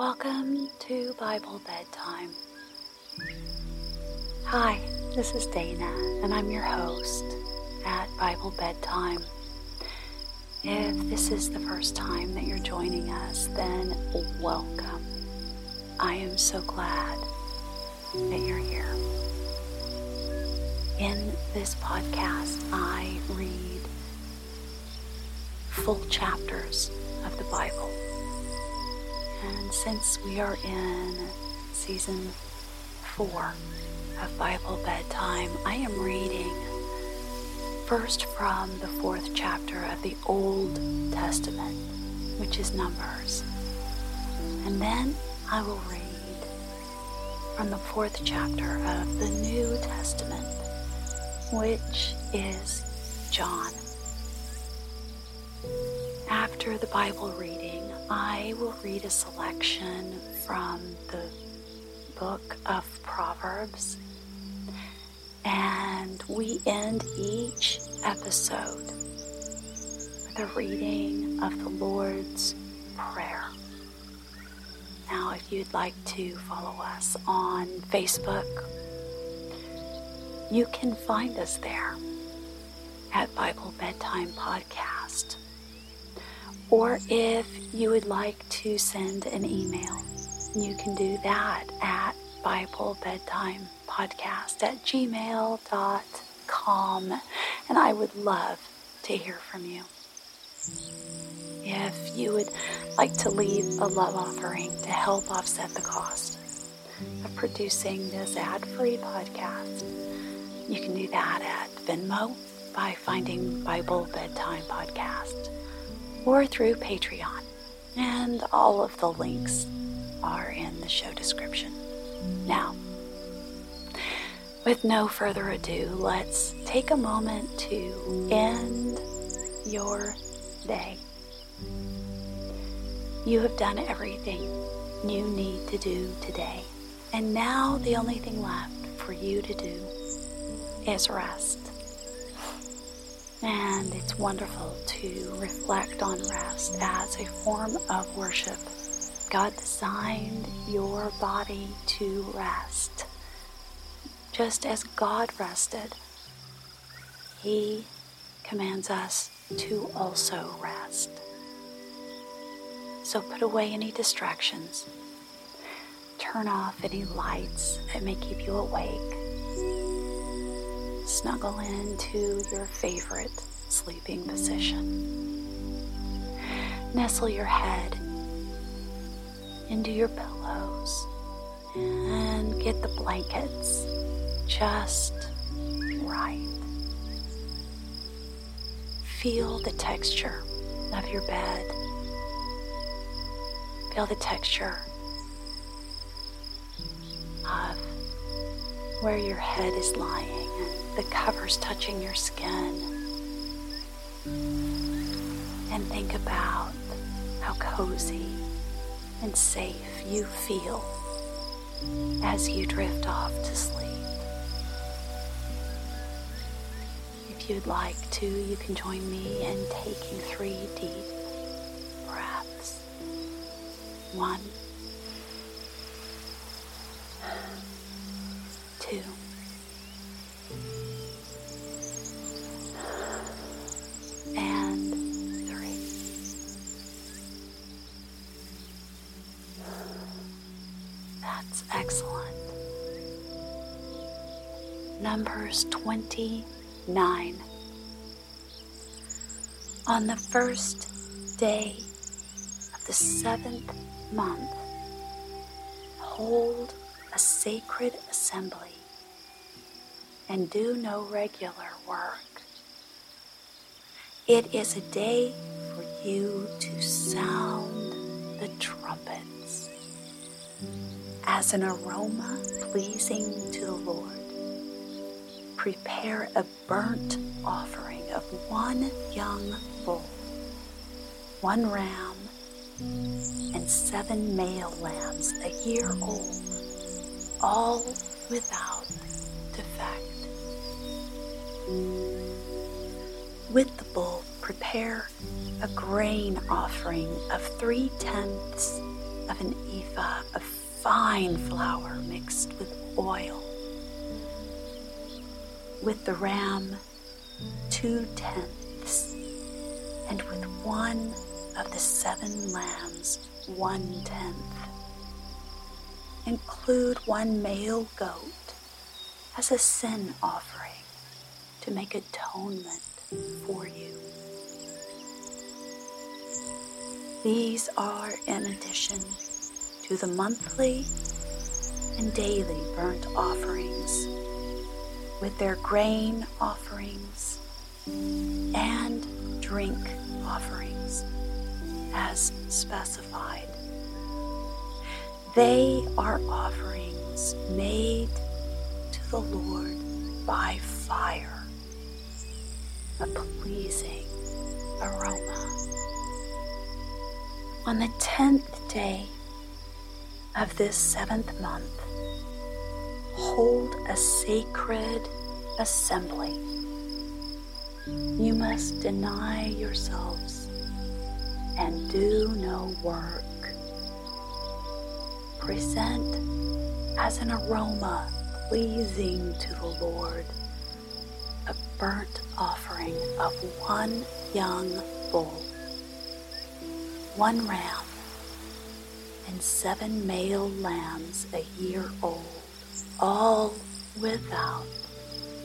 Welcome to Bible Bedtime. Hi, this is Dana, and I'm your host at Bible Bedtime. If this is the first time that you're joining us, then welcome. I am so glad that you're here. In this podcast, I read full chapters of the Bible. And since we are in season four of Bible Bedtime, I am reading first from the fourth chapter of the Old Testament, which is Numbers. And then I will read from the fourth chapter of the New Testament, which is John. After the Bible reading, I will read a selection from the book of Proverbs. And we end each episode with a reading of the Lord's Prayer. Now, if you'd like to follow us on Facebook, you can find us there at Bible Bedtime Podcast. Or if you would like to send an email, you can do that at Bible Bedtime Podcast at gmail.com. And I would love to hear from you. If you would like to leave a love offering to help offset the cost of producing this ad free podcast, you can do that at Venmo by finding Bible Bedtime Podcast or through Patreon. And all of the links are in the show description. Now, with no further ado, let's take a moment to end your day. You have done everything you need to do today, and now the only thing left for you to do is rest. And it's wonderful to reflect on rest as a form of worship. God designed your body to rest. Just as God rested, He commands us to also rest. So put away any distractions. Turn off any lights that may keep you awake snuggle into your favorite sleeping position. Nestle your head into your pillows and get the blankets just right. Feel the texture of your bed. Feel the texture of where your head is lying the covers touching your skin. And think about how cozy and safe you feel as you drift off to sleep. If you'd like to, you can join me in taking three deep breaths. One, two. Numbers 29. On the first day of the seventh month, hold a sacred assembly and do no regular work. It is a day for you to sound the trumpets as an aroma pleasing to the Lord. Prepare a burnt offering of one young bull, one ram, and seven male lambs a year old, all without defect. With the bull, prepare a grain offering of three tenths of an ephah of fine flour mixed with oil. With the ram, two tenths, and with one of the seven lambs, one tenth. Include one male goat as a sin offering to make atonement for you. These are in addition to the monthly and daily burnt offerings with their grain offerings and drink offerings as specified. They are offerings made to the Lord by fire, a pleasing aroma. On the tenth day of this seventh month, hold a sacred assembly. You must deny yourselves and do no work. Present as an aroma pleasing to the Lord a burnt offering of one young bull, one ram, and seven male lambs a year old, all without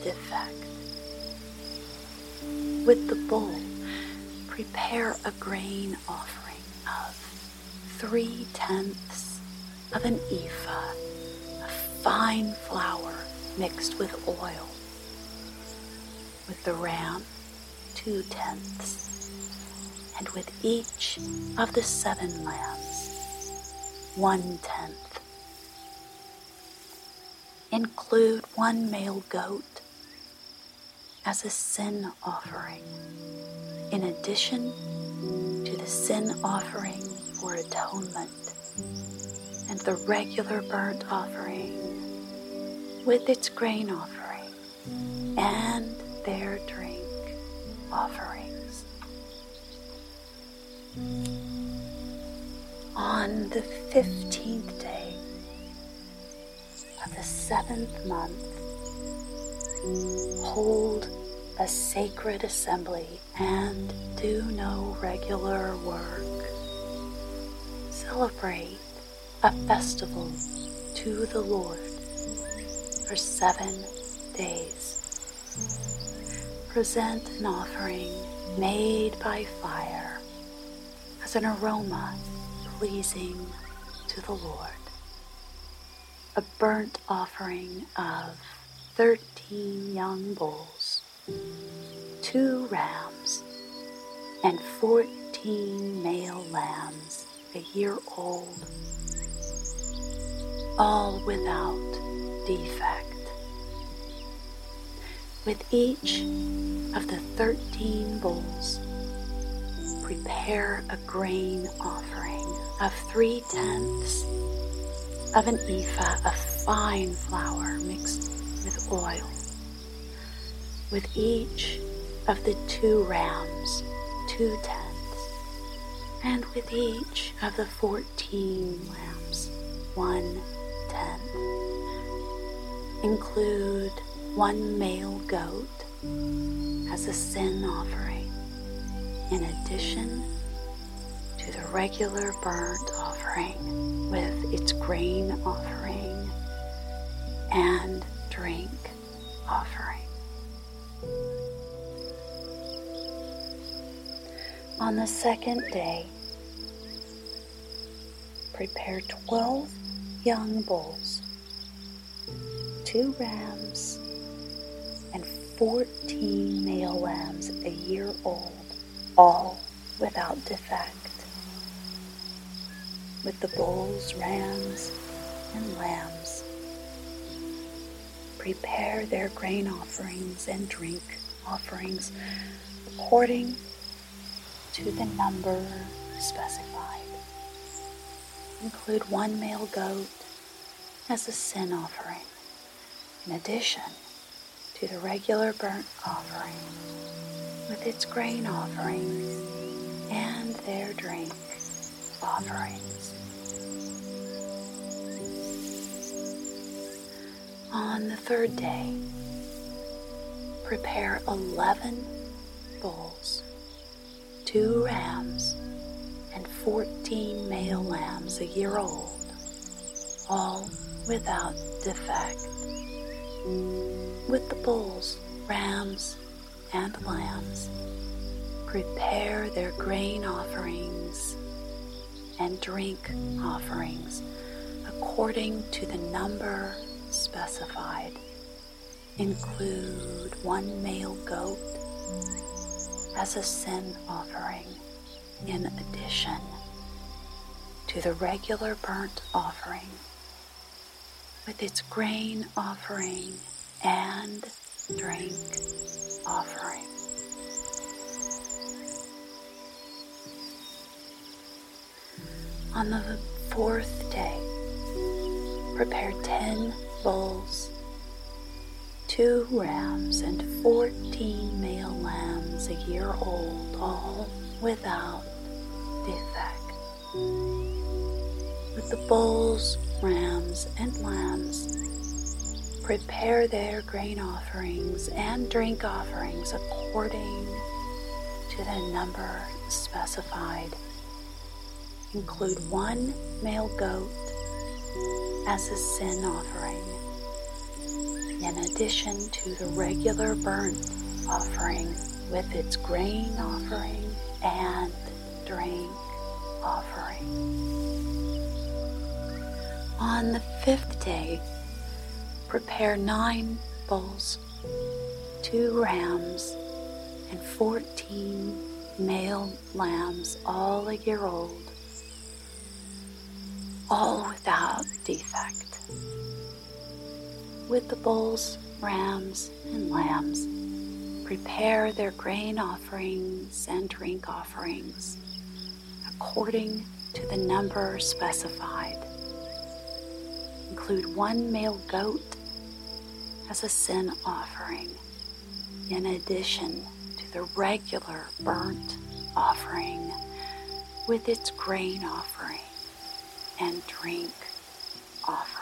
defect. With the bull, prepare a grain offering of three tenths of an ephah of fine flour mixed with oil. With the ram, two tenths, and with each of the seven lambs, one tenth. Include one male goat as a sin offering, in addition to the sin offering for atonement and the regular burnt offering with its grain offering and their drink offerings. On the fifteenth day of the seventh month, hold a sacred assembly and do no regular work. Celebrate a festival to the Lord for seven days. Present an offering made by fire as an aroma pleasing to the Lord. A burnt offering of 13 young bulls, two rams, and 14 male lambs a year old, all without defect. With each of the 13 bulls, prepare a grain offering of three tenths of an ephah of fine flour mixed with oil. With each of the two rams, two tenths, and with each of the fourteen lambs, one tenth. Include one male goat as a sin offering, in addition to the regular burnt offering with its grain offering and drink offering. On the second day, prepare 12 young bulls, two rams, and 14 male lambs a year old, all without defect. With the bulls, rams, and lambs prepare their grain offerings and drink offerings according to the number specified. Include one male goat as a sin offering, in addition to the regular burnt offering with its grain offerings and their drink offerings. On the third day, prepare 11 bulls, two rams, and 14 male lambs a year old, all without defect. With the bulls, rams, and lambs, prepare their grain offerings and drink offerings according to the number specified. Include one male goat as a sin offering in addition to the regular burnt offering with its grain offering and drink offering. On the fourth day, prepare ten bulls, two rams, and fourteen male lambs a year old, all without defect. With the bulls, rams, and lambs, prepare their grain offerings and drink offerings according to the number specified. Include one male goat as a sin offering, in addition to the regular burnt offering with its grain offering and drink offering. On the fifth day, prepare nine bulls, two rams, and fourteen male lambs, all a year old, all without defect. With the bulls, rams, and lambs, prepare their grain offerings and drink offerings according to the number specified. Include one male goat as a sin offering, in addition to the regular burnt offering with its grain offering and drink offering.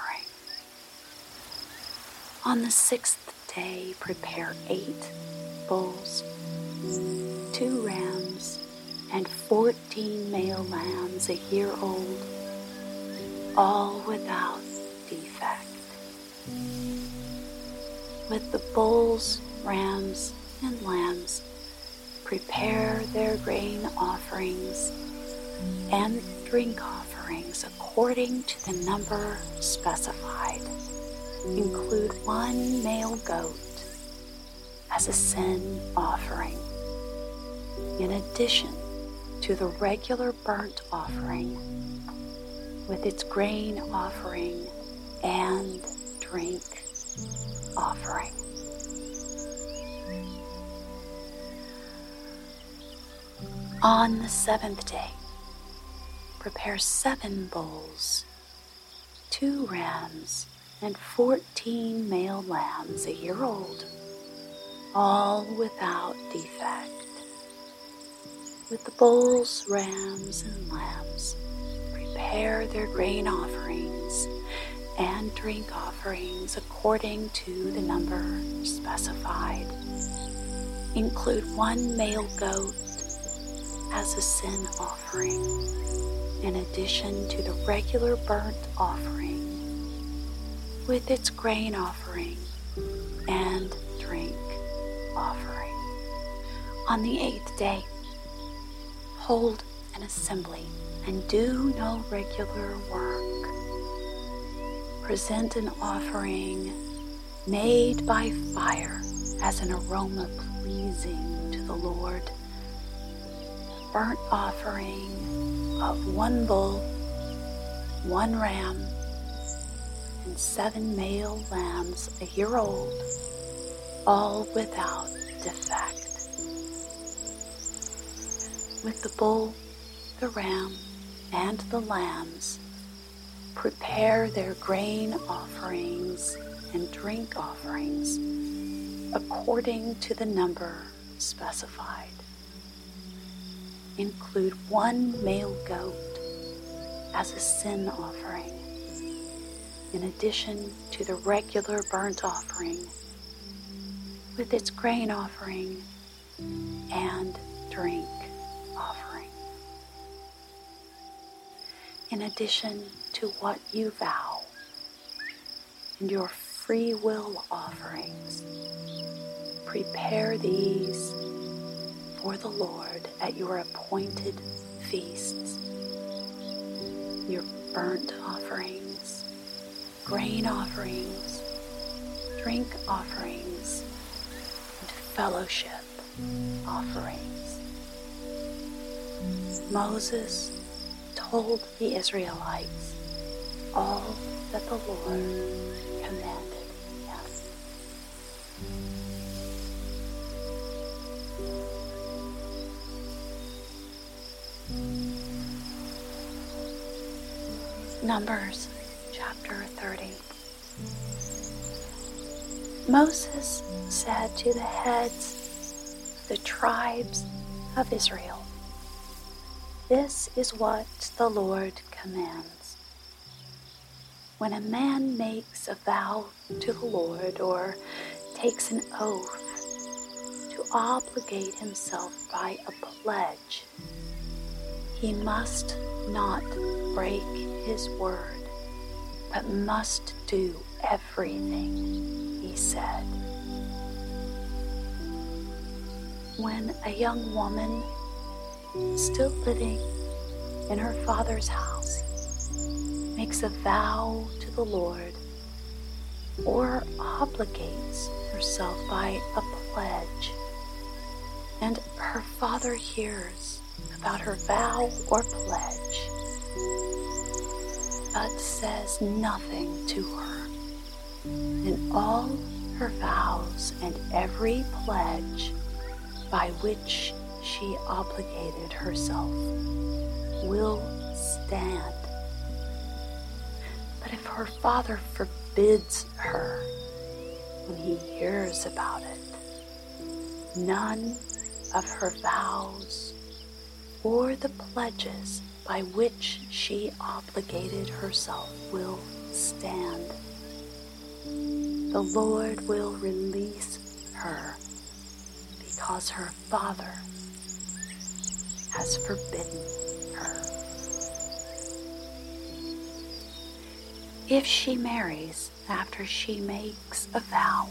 On the sixth day, prepare eight bulls, two rams, and fourteen male lambs a year old, all without defect. With the bulls, rams, and lambs, prepare their grain offerings and drink offerings according to the number specified. Include one male goat as a sin offering, in addition to the regular burnt offering with its grain offering and drink offering. On the seventh day, prepare seven bulls, two rams, and fourteen male lambs a year old all without defect. With the bulls, rams, and lambs, prepare their grain offerings and drink offerings according to the number specified. Include one male goat as a sin offering, in addition to the regular burnt offering with its grain offering and drink offering. On the eighth day, hold an assembly and do no regular work. Present an offering made by fire as an aroma pleasing to the Lord. Burnt offering of one bull, one ram, and seven male lambs a year old all without defect. With the bull, the ram, and the lambs, prepare their grain offerings and drink offerings according to the number specified. Include one male goat as a sin offering, in addition to the regular burnt offering with its grain offering and drink offering. In addition to what you vow and your free will offerings, prepare these for the Lord at your appointed feasts. Your burnt offerings, grain offerings, drink offerings, and fellowship offerings. Moses told the Israelites all that the Lord commanded. Numbers Moses said to the heads of the tribes of Israel, This is what the Lord commands. When a man makes a vow to the Lord or takes an oath to obligate himself by a pledge, he must not break his word, but must do everything he said. When a young woman still living in her father's house makes a vow to the Lord or obligates herself by a pledge, and her father hears about her vow or pledge, but says nothing to her. All her vows and every pledge by which she obligated herself will stand. But if her father forbids her when he hears about it, none of her vows or the pledges by which she obligated herself will stand. The Lord will release her because her father has forbidden her. If she marries after she makes a vow,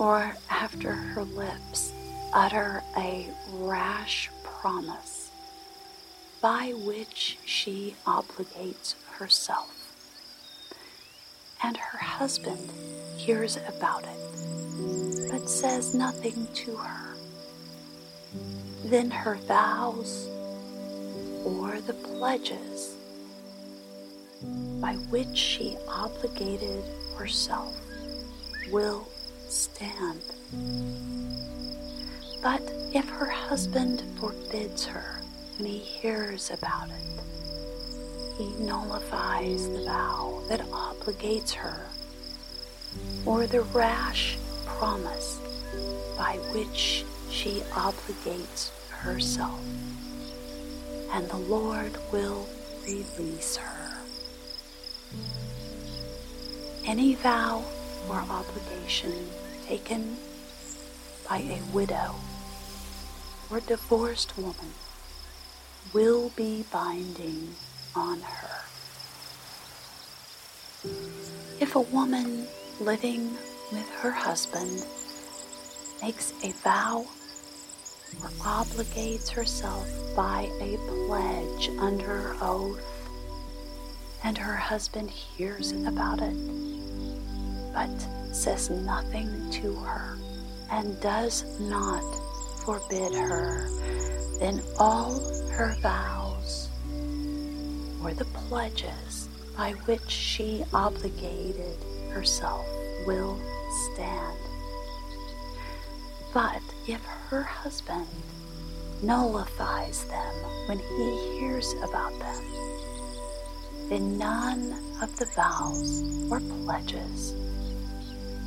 or after her lips utter a rash promise by which she obligates herself, and her husband hears about it, but says nothing to her, then her vows or the pledges by which she obligated herself will stand. But if her husband forbids her and he hears about it, he nullifies the vow that obligates her or the rash promise by which she obligates herself, and the Lord will release her. Any vow or obligation taken by a widow or divorced woman will be binding on her. If a woman living with her husband makes a vow or obligates herself by a pledge under oath, and her husband hears about it, but says nothing to her and does not forbid her, then all her vows or the pledges by which she obligated herself will stand. But if her husband nullifies them when he hears about them, then none of the vows or pledges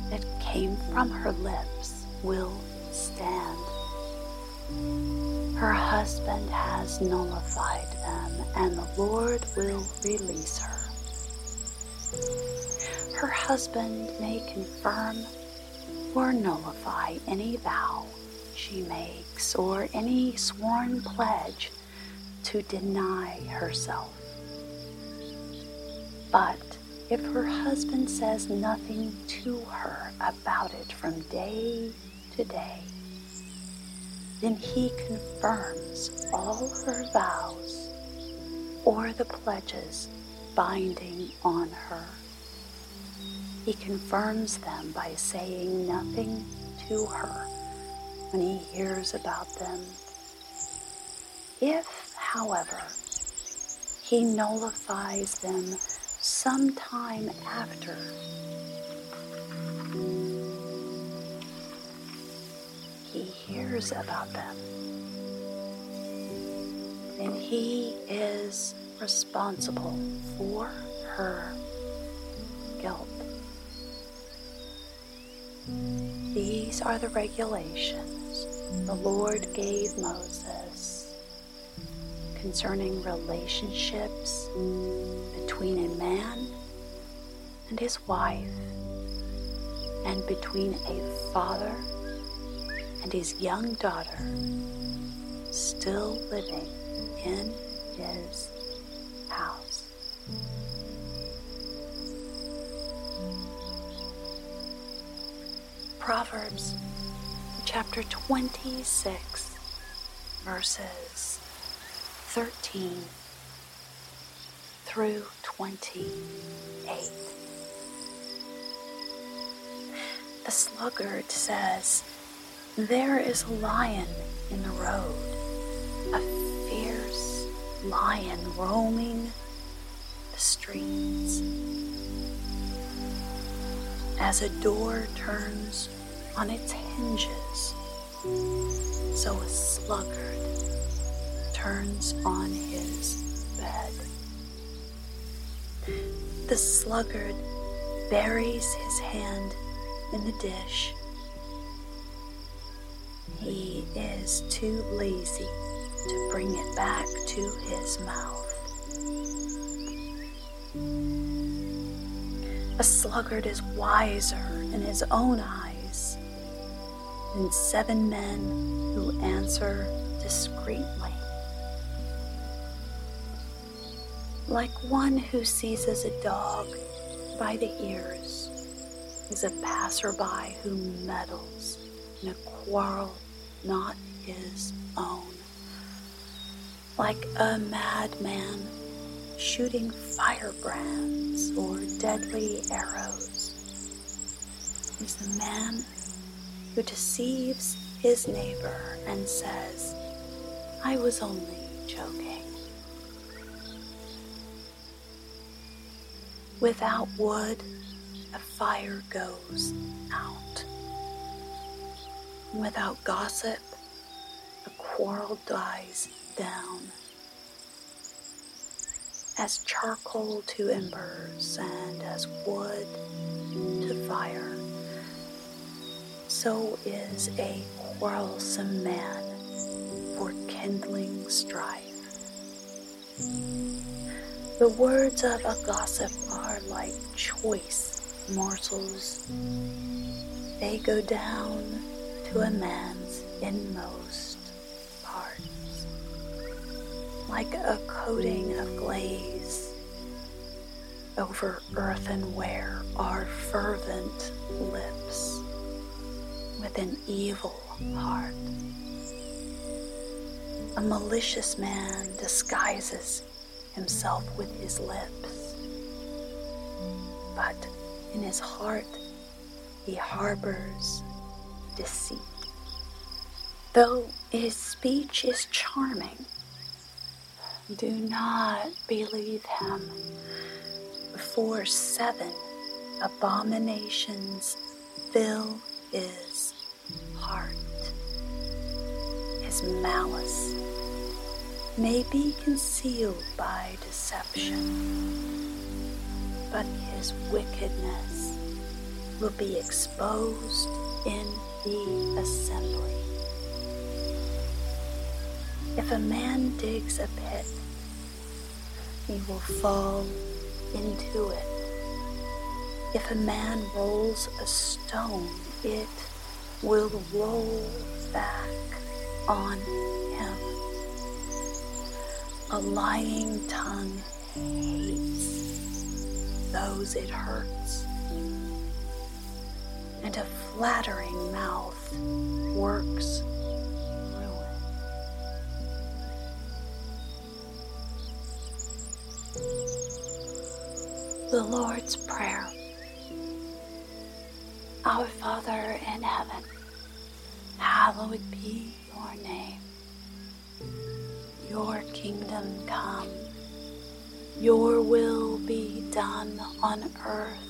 that came from her lips will stand. Her husband has nullified them, and the Lord will release her. Her husband may confirm or nullify any vow she makes or any sworn pledge to deny herself. But if her husband says nothing to her about it from day to day, then he confirms all her vows or the pledges binding on her. He confirms them by saying nothing to her when he hears about them. If, however, he nullifies them sometime after, he hears about them, And he is responsible for her guilt. These are the regulations the Lord gave Moses concerning relationships between a man and his wife, and between a father and his young daughter still living in his house. Proverbs chapter 26, verses 13 through 28. The sluggard says, There is a lion in the road, a fierce lion roaming the streets. As a door turns on its hinges, so a sluggard turns on his bed. The sluggard buries his hand in the dish. He is too lazy to bring it back to his mouth. A sluggard is wiser in his own eyes than seven men who answer discreetly. Like one who seizes a dog by the ears is a passerby who meddles in a quarrel not his own. Like a madman shooting firebrands or deadly arrows is the man who deceives his neighbor and says, I was only joking. Without wood, a fire goes out. Without gossip, a quarrel dies down. As charcoal to embers and as wood to fire, so is a quarrelsome man for kindling strife. The words of a gossip are like choice morsels. They go down to a man's inmost parts, like a coating of glaze. Over earthenware are fervent lips with an evil heart. A malicious man disguises himself with his lips, but in his heart he harbors deceit. Though his speech is charming, do not believe him, for seven abominations fill his heart. His malice may be concealed by deception, but his wickedness will be exposed in the assembly. If a man digs a pit, he will fall into it. If a man rolls a stone, it will roll back on him. A lying tongue hates those it hurts, and a flattering mouth works ruin. The Lord's Prayer. Our Father in heaven, hallowed be your name. Your kingdom come, your will be done on earth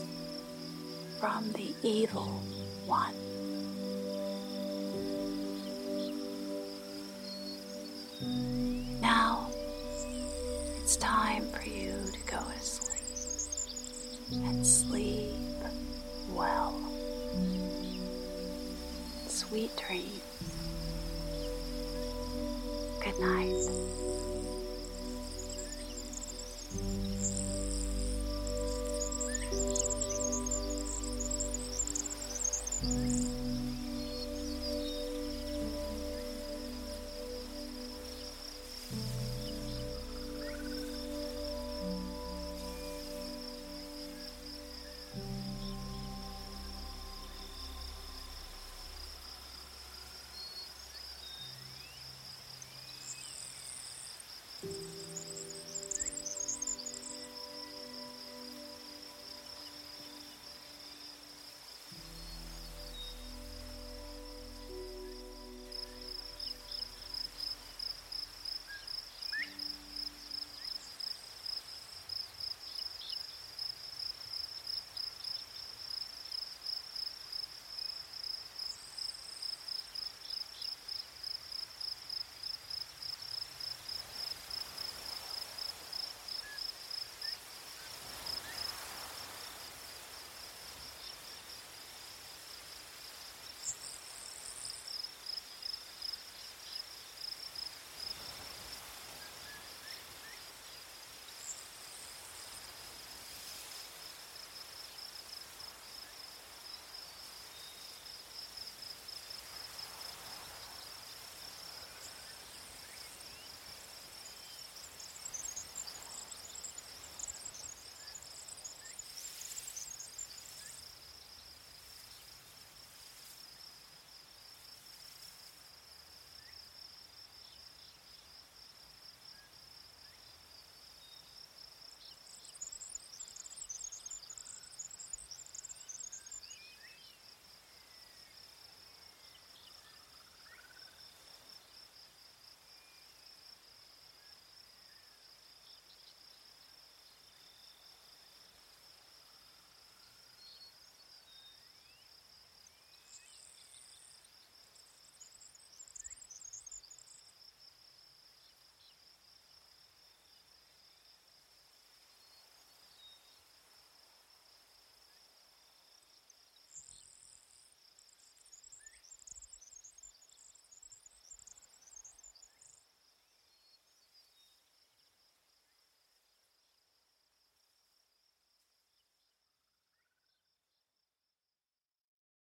from the evil one. Now it's time for you to go to sleep and sleep well. Sweet dreams. Good night.